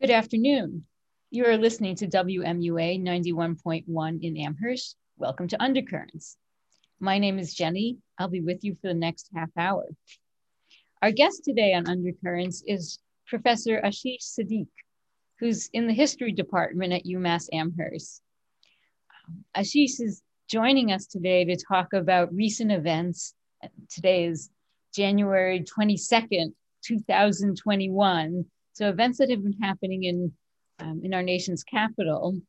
Good afternoon. You are listening to WMUA 91.1 in Amherst. Welcome to Undercurrents. My name is Jenny. I'll be with you for the next half hour. Our guest today on Undercurrents is Professor Asheesh Siddique, who's in the history department at UMass Amherst. Asheesh is joining us today to talk about recent events. Today is January 22nd, 2021 so events that have been happening in, um, in our nation's capital.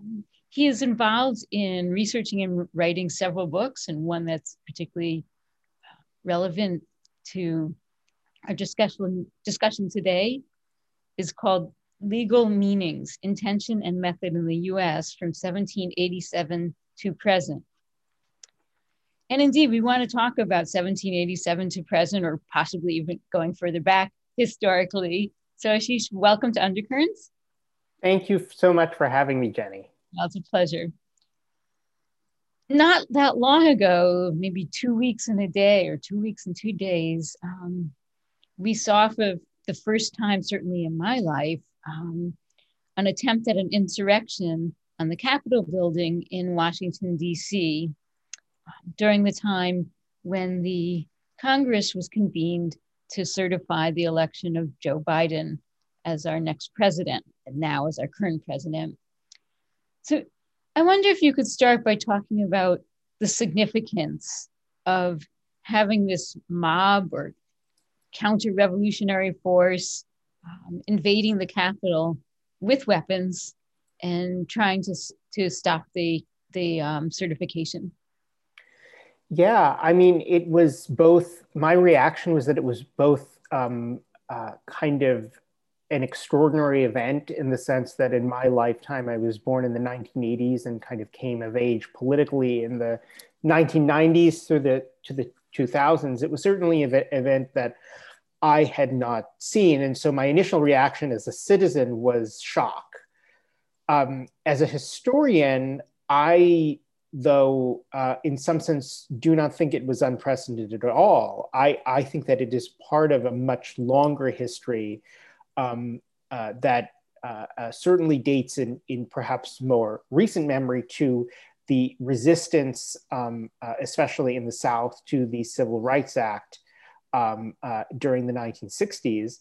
Um, he is involved in researching and writing several books, and one that's particularly uh, relevant to our discussion, discussion today is called Legal Meanings, Intention and Method in the US from 1787 to present. And indeed, we want to talk about 1787 to present, or possibly even going further back historically. So Asheesh, welcome to Undercurrents. Thank you so much for having me, Jenny. That's a pleasure. Not that long ago, maybe two weeks in a day or two weeks and two days, um, we saw for the first time, certainly in my life, um, an attempt at an insurrection on the Capitol building in Washington, D.C. during the time when the Congress was convened to certify the election of Joe Biden as our next president, and now as our current president. So I wonder if you could start by talking about the significance of having this mob or counter revolutionary force um, invading the Capitol with weapons and trying to, to stop the, the um, certification. Yeah, I mean, it was both, my reaction was that it was both um, uh, kind of an extraordinary event in the sense that in my lifetime, I was born in the 1980s and kind of came of age politically in the 1990s through the, to the 2000s. It was certainly an event that I had not seen. And so my initial reaction as a citizen was shock. Um, as a historian, I though uh, in some sense do not think it was unprecedented at all. I, I think that it is part of a much longer history um, uh, that uh, uh certainly dates in, in perhaps more recent memory to the resistance, um, uh, especially in the South, to the Civil Rights Act um, uh, during the 1960s,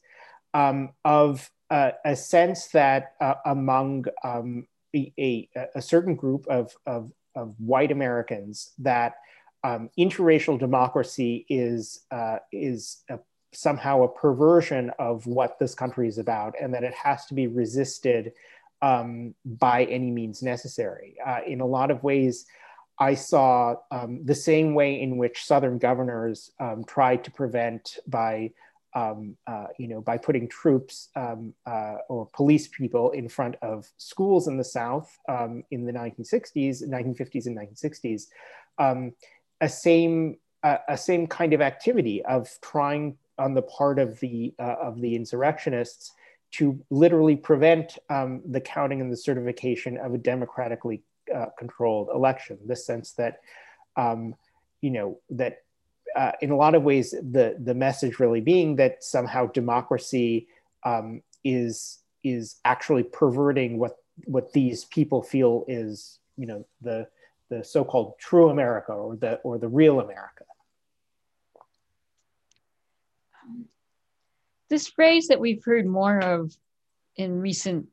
um, of a sense that among um, a, a, a, certain group of, of of white Americans that um, interracial democracy is uh, is a, somehow a perversion of what this country is about, and that it has to be resisted um, by any means necessary. Uh, in a lot of ways, I saw um, the same way in which Southern governors um, tried to prevent by um, uh, you know, by putting troops um, uh, or police people in front of schools in the South um, in the 1960s, 1950s, and 1960s, um, a same uh, a same kind of activity of trying on the part of the uh, of the insurrectionists to literally prevent um, the counting and the certification of a democratically uh, controlled election. The sense that um, you know that uh, in a lot of ways, the the message really being that somehow democracy um, is is actually perverting what what these people feel is you know the the so-called true America or the or the real America. This phrase that we've heard more of in recent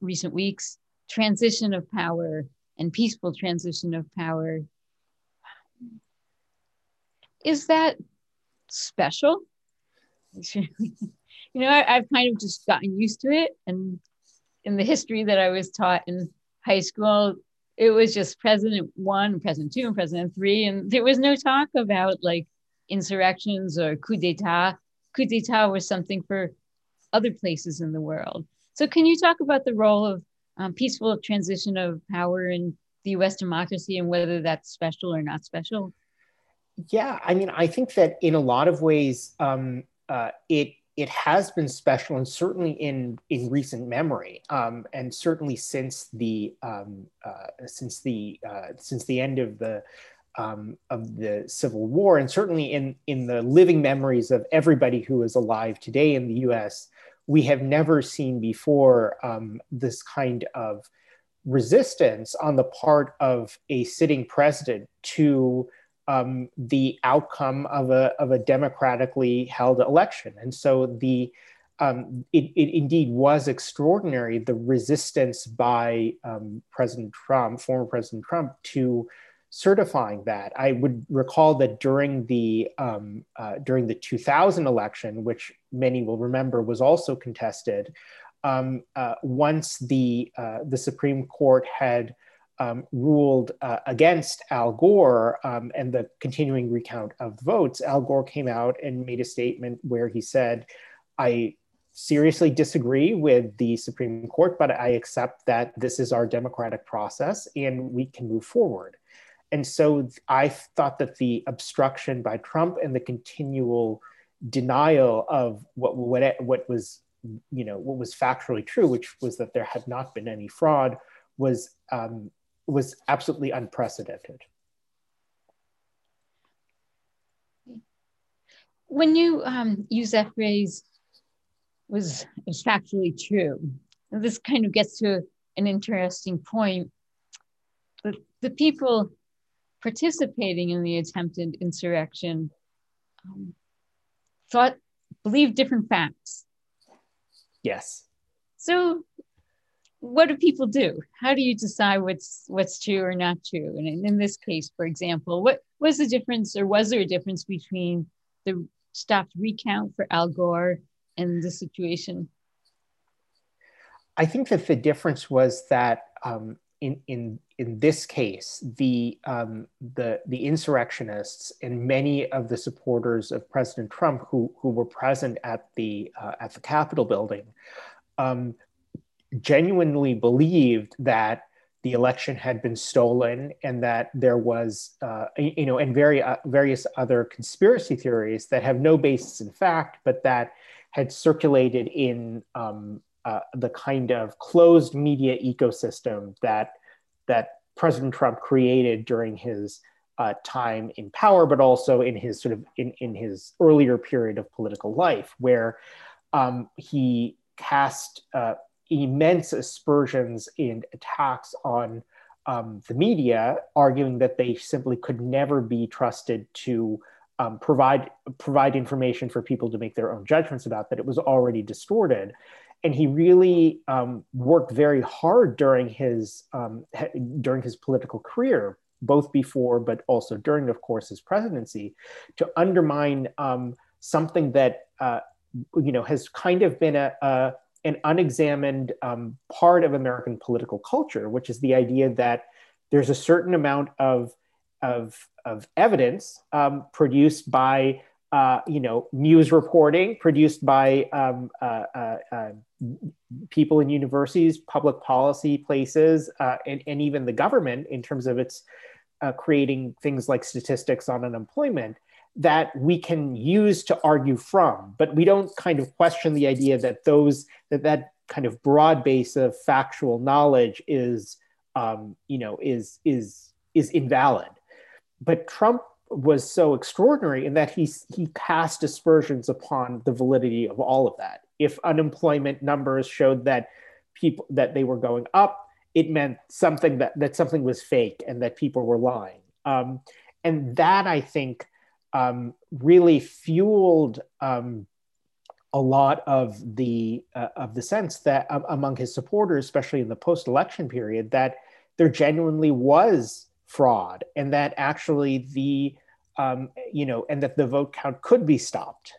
recent weeks, transition of power and peaceful transition of power is that special? you know, I, have kind of just gotten used to it. And in the history that I was taught in high school, it was just President one, President two, and President three. And there was no talk about like insurrections or coup d'etat. Coup d'etat was something for other places in the world. So, can you talk about the role of um, peaceful transition of power in the US democracy and whether that's special or not special? Yeah, I mean, I think that in a lot of ways, um, uh, it it has been special, and certainly in in recent memory, um, and certainly since the um, uh, since the uh, since the end of the um, of the Civil War, and certainly in in the living memories of everybody who is alive today in the U.S. we have never seen before um, this kind of resistance on the part of a sitting president to um, the outcome of a, of a democratically held election. And so the um, it, it, indeed was extraordinary the resistance by um, President Trump, former President Trump, to certifying that. I would recall that during the um, uh, during the 2000 election, which many will remember was also contested, um, uh, once the uh, the Supreme Court had um, ruled uh, against Al Gore um, and the continuing recount of votes, Al Gore came out and made a statement where he said, "I." seriously disagree with the Supreme Court, but I accept that this is our democratic process and we can move forward. And so I thought that the obstruction by Trump and the continual denial of what, what, what was you know what was factually true, which was that there had not been any fraud, was um, was absolutely unprecedented. When you um, use that phrase, was, factually true. this kind of gets to an interesting point. The, the people participating in the attempted insurrection um, thought, believed different facts. Yes. So, what do people do? How do you decide what's what's true or not true? And in, in this case, for example, what was the difference, or was there a difference between the stopped recount for Al Gore and the situation? I think that the difference was that um, in in in this case, the um, the the insurrectionists and many of the supporters of President Trump who who were present at the uh, at the Capitol building um, genuinely believed that the election had been stolen and that there was uh, you know and very uh, various other conspiracy theories that have no basis in fact but that had circulated in um, uh, the kind of closed media ecosystem that that President Trump created during his uh, time in power, but also in his sort of in, in his earlier period of political life, where um, he cast uh, immense aspersions and attacks on um, the media, arguing that they simply could never be trusted to um, provide provide information for people to make their own judgments about that it was already distorted. And he really um, worked very hard during his um, during his political career both before but also during of course his presidency to undermine um, something that uh, you know has kind of been a, a an unexamined um, part of american political culture which is the idea that there's a certain amount of of, of evidence um, produced by uh, you know news reporting produced by um, uh, uh, uh people in universities public policy places uh, and, and, even the government in terms of its uh, creating things like statistics on unemployment that we can use to argue from but we don't kind of question the idea that those that that kind of broad base of factual knowledge is um, you know is is is invalid but Trump was so extraordinary in that he he cast aspersions upon the validity of all of that. If unemployment numbers showed that people that they were going up, it meant something that that something was fake and that people were lying. Um, and that I think um, really fueled um, a lot of the uh, of the sense that um, among his supporters, especially in the post-election period, that there genuinely was fraud and that actually the um, you know and that the vote count could be stopped.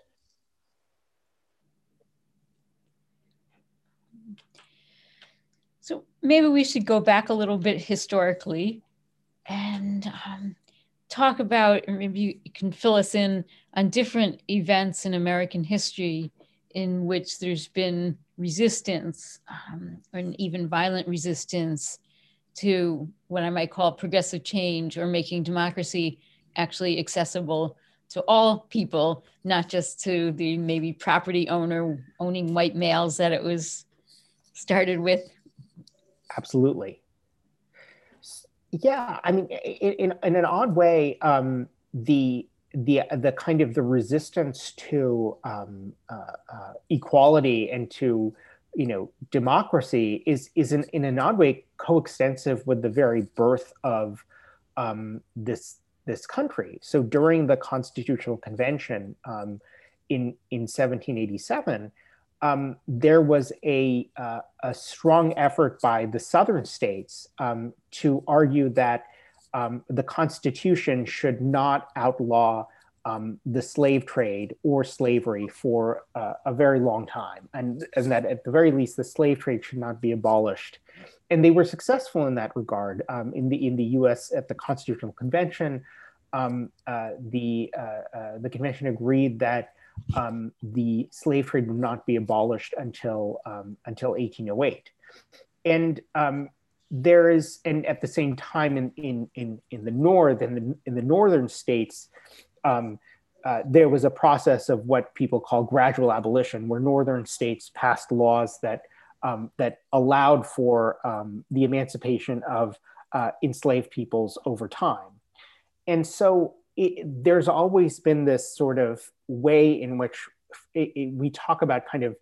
So maybe we should go back a little bit historically and um, talk about or maybe you can fill us in on different events in american history in which there's been resistance um, and even violent resistance to what I might call progressive change or making democracy actually accessible to all people, not just to the maybe property owner owning white males that it was started with. Absolutely. Yeah, I mean, in, in, an odd way, um, the the the kind of the resistance to um, uh, uh, equality and to you know democracy is is in, in an odd way coextensive with the very birth of um, this this country. So during the Constitutional Convention um, in in 1787, um, there was a uh, a strong effort by the southern states um, to argue that um, the Constitution should not outlaw um, the slave trade or slavery for uh, a very long time, and, and that at the very least the slave trade should not be abolished. And they were successful in that regard. Um, in the in the U.S. at the Constitutional Convention, um, uh, the uh, uh, the convention agreed that um, the slave trade would not be abolished until um, until 1808, and um, there is and at the same time in in in, in the north in in the northern states um, uh, there was a process of what people call gradual abolition, where northern states passed laws that um, that allowed for um, the emancipation of uh, enslaved peoples over time. And so it, there's always been this sort of way in which it, it, we talk about kind of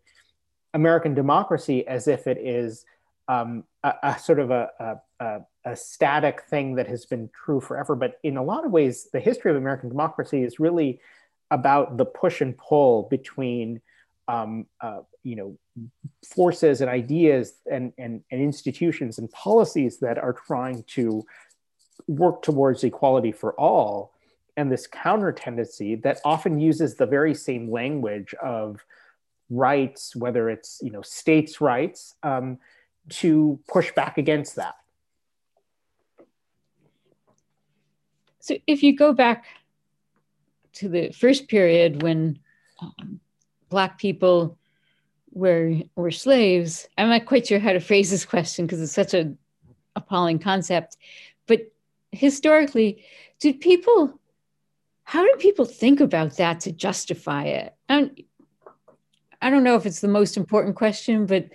American democracy as if it is um, a, a, sort of a, a, a, static thing that has been true forever. But in a lot of ways, the history of American democracy is really about the push and pull between, um, uh, you know, forces and ideas and, and, and institutions and policies that are trying to work towards equality for all. And this counter tendency that often uses the very same language of rights, whether it's you know states' rights, um, to push back against that. So if you go back to the first period when um, Black people were, were slaves, I'm not quite sure how to phrase this question because it's such a appalling concept. But historically, did people, how do people think about that to justify it? I I don't know if it's the most important question, but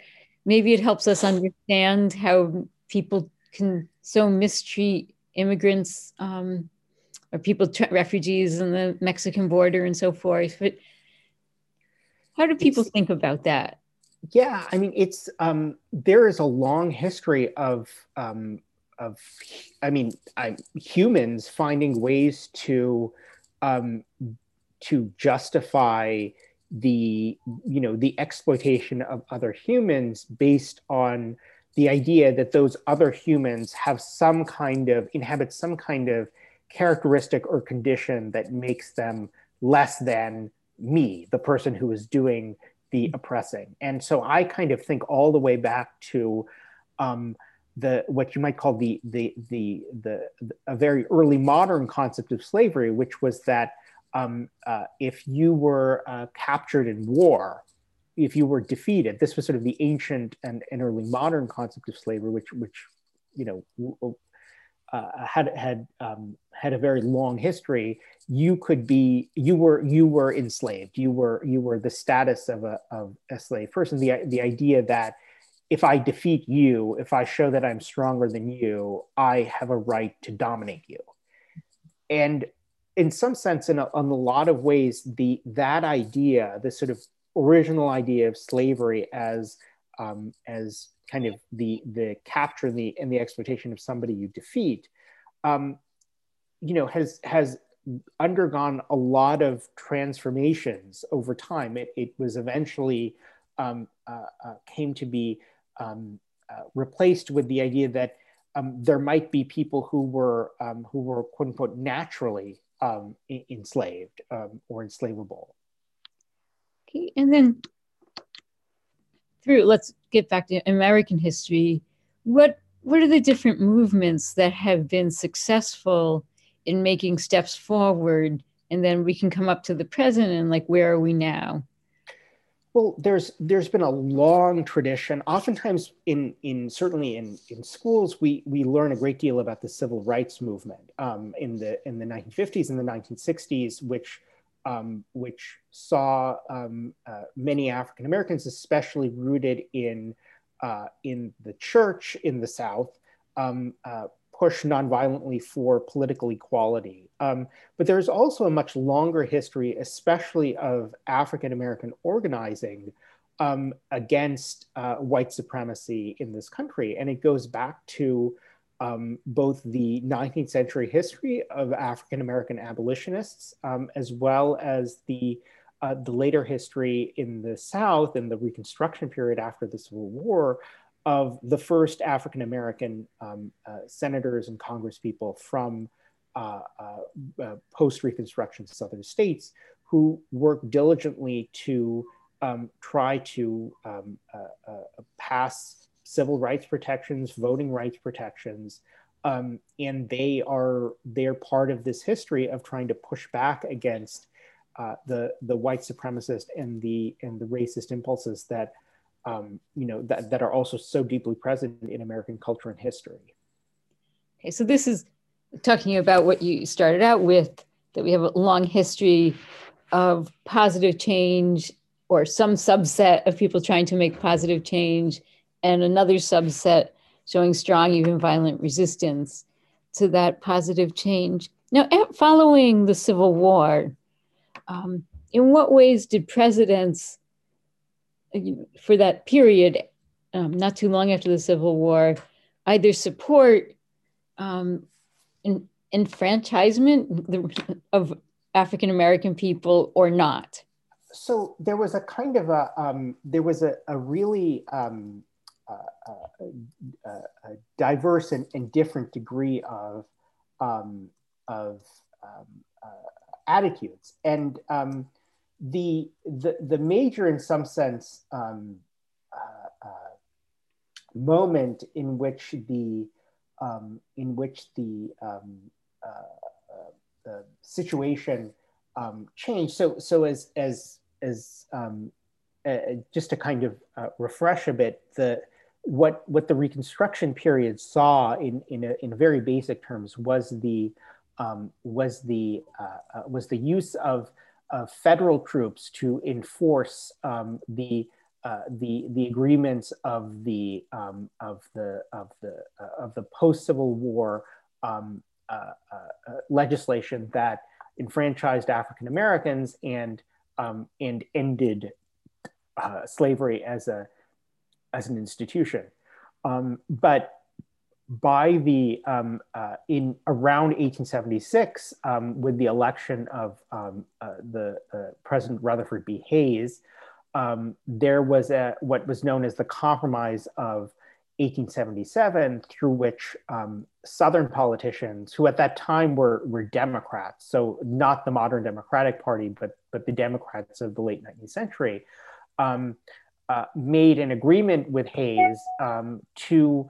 maybe it helps us understand how people can so mistreat immigrants um, or people, tra- refugees in the Mexican border and so forth. But how do people it's, think about that? Yeah, I mean, it's um, there is a long history of um, of I mean, I, humans finding ways to um, to justify the you know the exploitation of other humans based on the idea that those other humans have some kind of inhabit some kind of characteristic or condition that makes them less than me the person who is doing the oppressing. And so i kind of think all the way back to um, the what you might call the the the the, the a very early modern concept of slavery which was that um, uh, if you were uh, captured in war, if you were defeated, this was sort of the ancient and, and early modern concept of slavery, which, which you know, uh, had had um, had a very long history. You could be, you were, you were enslaved. You were, you were the status of a of a slave person. The the idea that if I defeat you, if I show that I'm stronger than you, I have a right to dominate you. And in some sense, in a, in a lot of ways, the that idea, the sort of original idea of slavery as um, as kind of the the capture and the and the exploitation of somebody you defeat, um, you know, has has undergone a lot of transformations over time. It, it was eventually um, uh, uh, came to be um, uh, replaced with the idea that um, there might be people who were um, who were quote unquote naturally um, enslaved um, or enslavable. Okay, and then through let's get back to American history. What what are the different movements that have been successful in making steps forward, and then we can come up to the present and like where are we now? Well, there's there's been a long tradition. Oftentimes, in in certainly in in schools, we we learn a great deal about the civil rights movement um, in the in the 1950s and the 1960s, which um, which saw um, uh, many African Americans, especially rooted in uh, in the church in the South, um, uh, push nonviolently for political equality. Um, but there's also a much longer history, especially of African American organizing um, against uh, white supremacy in this country. And it goes back to um, both the 19th century history of African American abolitionists, um, as well as the, uh, the later history in the South in the Reconstruction period after the Civil War of the first African American um, uh, senators and congresspeople from uh, uh, uh post Reconstruction Southern states who worked diligently to um, try to um, uh, uh, pass civil rights protections, voting rights protections, um, and they are they're part of this history of trying to push back against the the white supremacist and the and the racist impulses that um, you know that, that are also so deeply present in American culture and history. Okay, so this is talking about what you started out with that we have a long history of positive change or some subset of people trying to make positive change and another subset showing strong even violent resistance to that positive change now following the civil war um, in what ways did presidents for that period um, not too long after the civil war either support um, enfranchisement of african american people or not. So there was a kind of a um, there was a, a really um, diverse and, and, different degree of um, of um, uh, attitudes, and um, the, the the major, in some sense, um, uh, uh, moment in which the in which the the situation um, change. So, so as as as um, uh, just to kind of uh, refresh a bit, the what what the Reconstruction period saw in in, a, in very basic terms was the um, was the uh, uh was the use of of federal troops to enforce um, the uh, the the agreements of the um, of the of the uh, of the post Civil War um, legislation that enfranchised African Americans and um, and ended uh, slavery as a as an institution. Um, but by the um, uh, in around 1876, um, with the election of um, uh, the uh, President Rutherford B. Hayes, um, there was a, what was known as the Compromise of 1877 through which um, Southern politicians, who at that time were, were Democrats, so not the modern Democratic Party, but, but the Democrats of the late 19th century, um, uh, made an agreement with Hayes to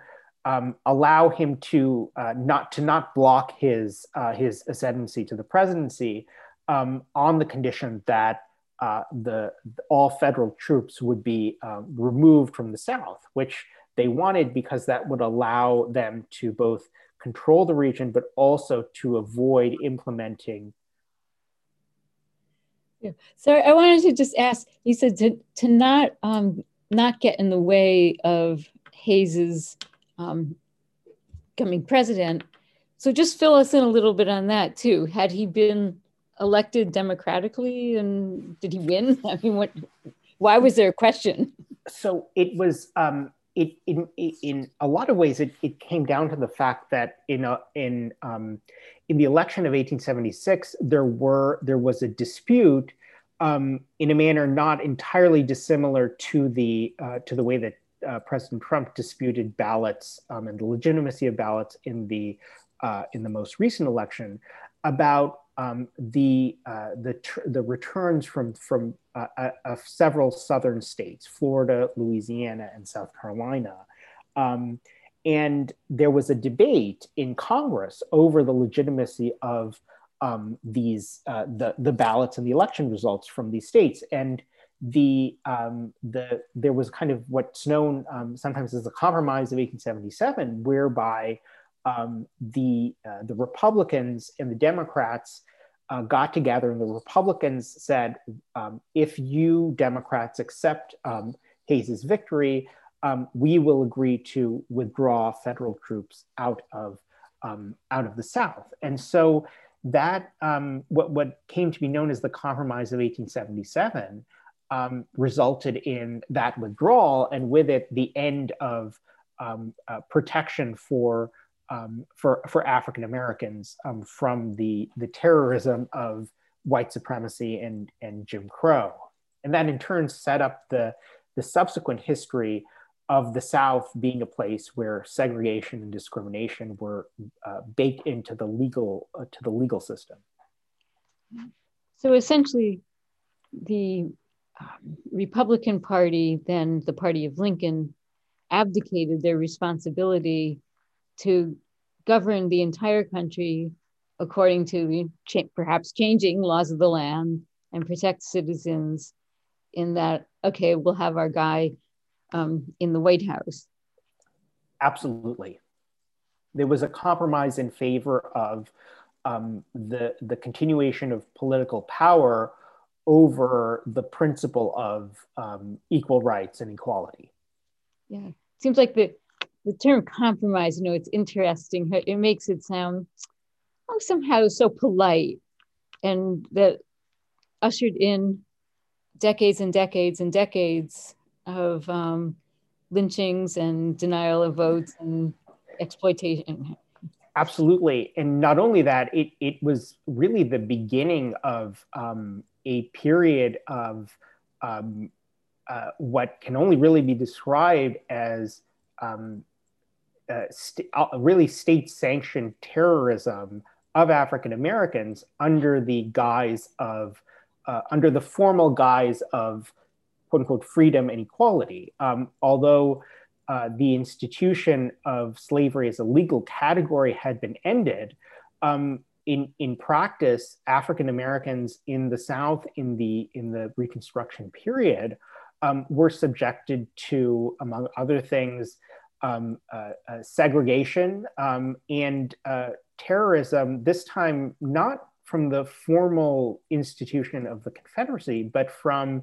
um, allow him to uh, not to not block his uh, his ascendancy to the presidency um, on the condition that uh, the all federal troops would be uh, removed from the South, which they wanted because that would allow them to both control the region, but also to avoid implementing. Yeah. So I wanted to just ask. You said to to not um, not get in the way of Hayes's um, coming president. So just fill us in a little bit on that too. Had he been elected democratically, and did he win? I mean, what? Why was there a question? So it was. Um, it, in, in a lot of ways, it, it came down to the fact that in a, in um, in the election of 1876, there were there was a dispute um, in a manner not entirely dissimilar to the uh, to the way that uh, President Trump disputed ballots um, and the legitimacy of ballots in the uh, in the most recent election about um, the uh, the tr- the returns from from uh, uh, several southern states, Florida, Louisiana, and South Carolina. Um, and there was a debate in Congress over the legitimacy of um, these uh, the the ballots and the election results from these states. And the um, the there was kind of what's known um, sometimes as the Compromise of 1877, whereby um, the uh, the Republicans and the Democrats uh, got together, and the Republicans said, um, if you Democrats accept um, Hayes's victory, um, we will agree to withdraw federal troops out of out of the South. And so that what, what came to be known as the Compromise of 1877 um, resulted in that withdrawal, and with it, the end of um, uh, protection for um, for for African Americans um, from the the terrorism of white supremacy and and Jim Crow, and that in turn set up the the subsequent history of the South being a place where segregation and discrimination were uh, baked into the legal uh, to the legal system. So essentially, the Republican Party, then the party of Lincoln, abdicated their responsibility to govern the entire country according to perhaps changing laws of the land and protect citizens in that okay we'll have our guy um, in the white house. Absolutely. There was a compromise in favor of um, the the continuation of political power over the principle of um, equal rights and equality. Yeah seems like the the term compromise you know it's interesting. It makes it sound oh somehow so polite and that ushered in decades and decades and decades of um, lynchings and denial of votes and exploitation. Absolutely. And not only that it, it was really the beginning of um, a period of um, uh, what can only really be described as um, uh, st- uh, really state sanctioned terrorism of African Americans under the guise of, uh, under the formal guise of quote unquote freedom and equality. Um, although uh, the institution of slavery as a legal category had been ended, um, in, in practice, African Americans in the South in the, in the Reconstruction period um, were subjected to, among other things, um, uh, uh, segregation um, and uh, terrorism, this time not from the formal institution of the Confederacy, but from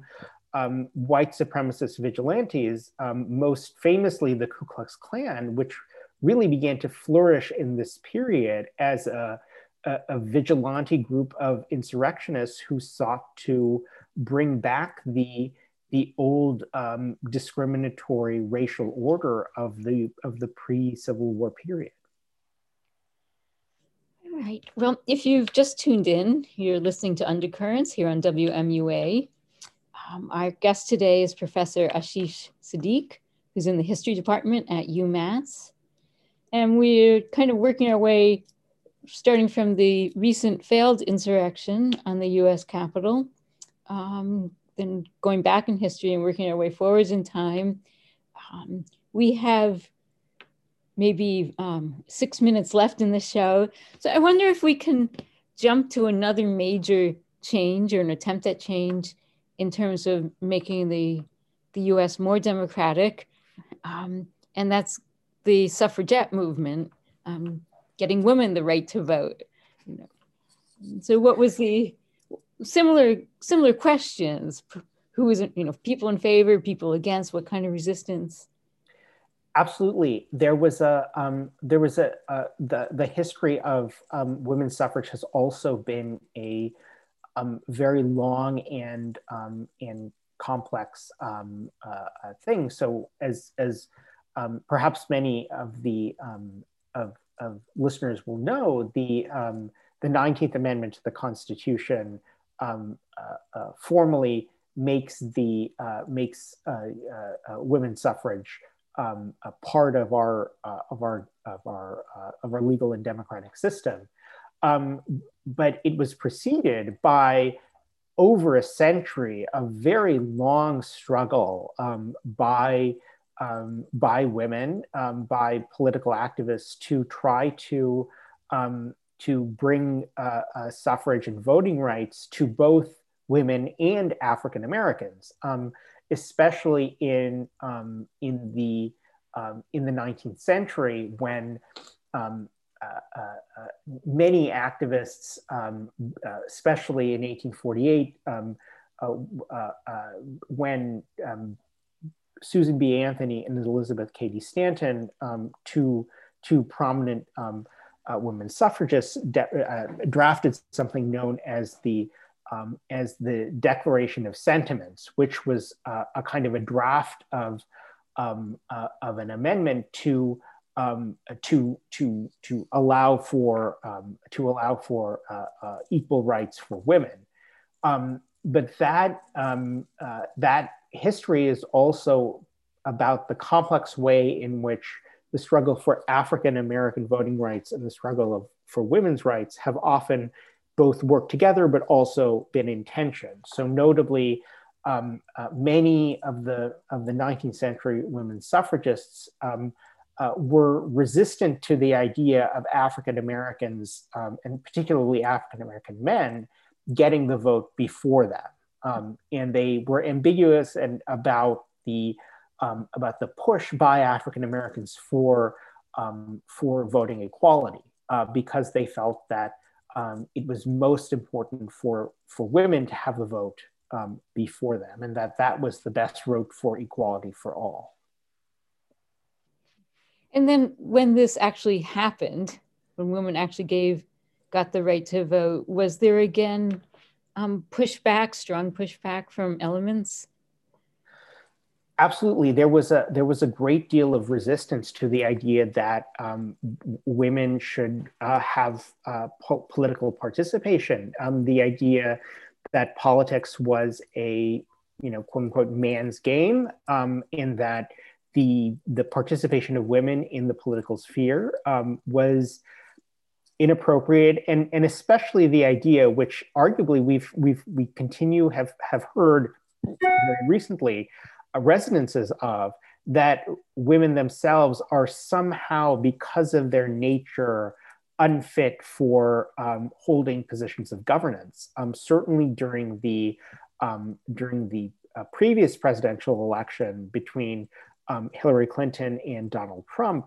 um, white supremacist vigilantes, um, most famously the Ku Klux Klan, which really began to flourish in this period as a, a, a vigilante group of insurrectionists who sought to bring back the the old um, discriminatory racial order of the of the pre-Civil War period. All right. Well, if you've just tuned in, you're listening to Undercurrents here on WMUA. Um, our guest today is Professor Asheesh Siddique, who's in the history department at UMass. And we're kind of working our way, starting from the recent failed insurrection on the US Capitol, um, then going back in history and working our way forwards in time. Um, we have maybe um, six minutes left in the show. So I wonder if we can jump to another major change or an attempt at change in terms of making the, the US more democratic. Um, and that's the suffragette movement, um, getting women the right to vote. You know. So what was the similar similar questions who is you know people in favor people against what kind of resistance absolutely there was a um, there was a uh, the the history of um, women's suffrage has also been a um, very long and um, and complex um, uh, uh, thing so as as um, perhaps many of the of, of listeners will know the the 19th amendment to the constitution um, uh, uh, formally makes the uh, makes uh, uh, women's suffrage um, a part of our of our of our of our legal and democratic system. Um, but it was preceded by over a century of very long struggle um, by um, by women, um, by political activists to try to um, to bring uh, uh, suffrage and voting rights to both women and African Americans, um, especially in um, in the um, in the 19th century when uh, uh, uh, many activists, uh, especially in 1848, um, when Susan B. Anthony and Elizabeth Cady Stanton, two two prominent uh, women suffragists uh, drafted something known as the um, as the Declaration of Sentiments, which was uh, a kind of a draft of um, uh, of an amendment to um, to to to allow for um, to allow for uh, equal rights for women. Um, but that um, that history is also about the complex way in which the struggle for African American voting rights and the struggle of, for women's rights have often both worked together but also been in tension. So, notably, um, uh, many of the of the 19th century women suffragists um, uh, were resistant to the idea of African Americans um, and particularly African American men getting the vote before them, um, and they were ambiguous and about the um, about the push by African Americans for um, for voting equality uh, because they felt that um, it was most important for for women to have the vote um, before them, and that that was the best route for equality for all. And then when this actually happened, when women actually gave got the right to vote, was there again um, pushback, strong pushback from elements? Absolutely. There was a there was a great deal of resistance to the idea that um, women should uh, have uh, po- political participation. Um, the idea that politics was a you know quote unquote man's game um, in that the the participation of women in the political sphere um, was inappropriate and and especially the idea which arguably we've we've we continue have have heard very recently resonances of that women themselves are somehow, because of their nature, unfit for um, holding positions of governance. Um, certainly during the um, during the uh, previous presidential election between um, Hillary Clinton and Donald Trump,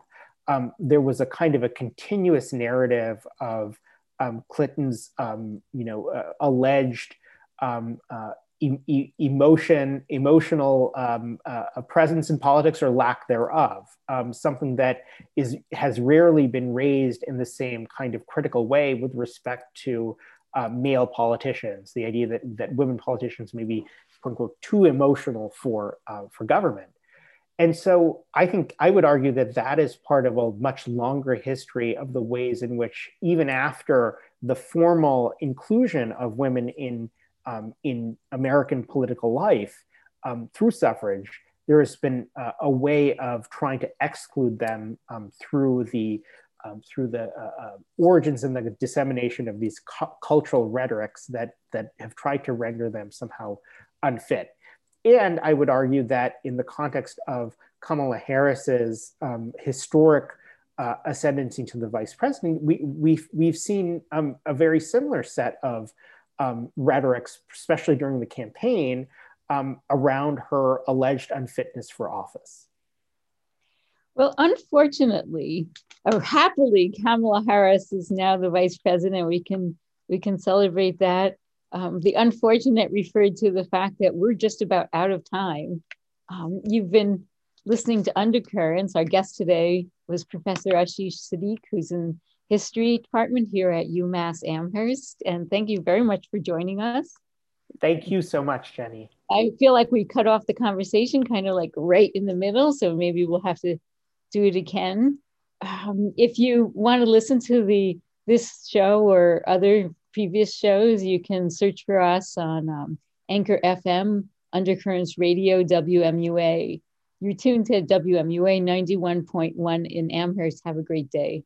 um, there was a kind of a continuous narrative of um, Clinton's, you know, uh, alleged uh, e- emotion, emotional um, uh, presence in politics or lack thereof, um, something that is has rarely been raised in the same kind of critical way with respect to uh, male politicians. The idea that that women politicians may be quote unquote too emotional for uh, for government. And so I think I would argue that that is part of a much longer history of the ways in which, even after the formal inclusion of women in um, in American political life um, through suffrage, there has been a way of trying to exclude them um, through the um, through the uh, uh, origins and the dissemination of these cu- cultural rhetorics that that have tried to render them somehow unfit. And I would argue that in the context of Kamala Harris's um, historic uh, ascendancy to the vice president, we, we've, we've seen um, a very similar set of um, rhetorics, especially during the campaign, um, around her alleged unfitness for office. Well, unfortunately, or happily, Kamala Harris is now the vice president. We can we can celebrate that. Um, the unfortunate referred to the fact that we're just about out of time. Um, you've been listening to Undercurrents. Our guest today was Professor Asheesh Siddique, who's in history department here at UMass Amherst. And thank you very much for joining us. Thank you so much, Jenny. I feel like we cut off the conversation kind of like right in the middle. So maybe we'll have to do it again. Um, if you want to listen to the this show or other previous shows, you can search for us on um, Anchor FM, Undercurrents Radio, WMUA. You're tuned to WMUA 91.1 in Amherst. Have a great day.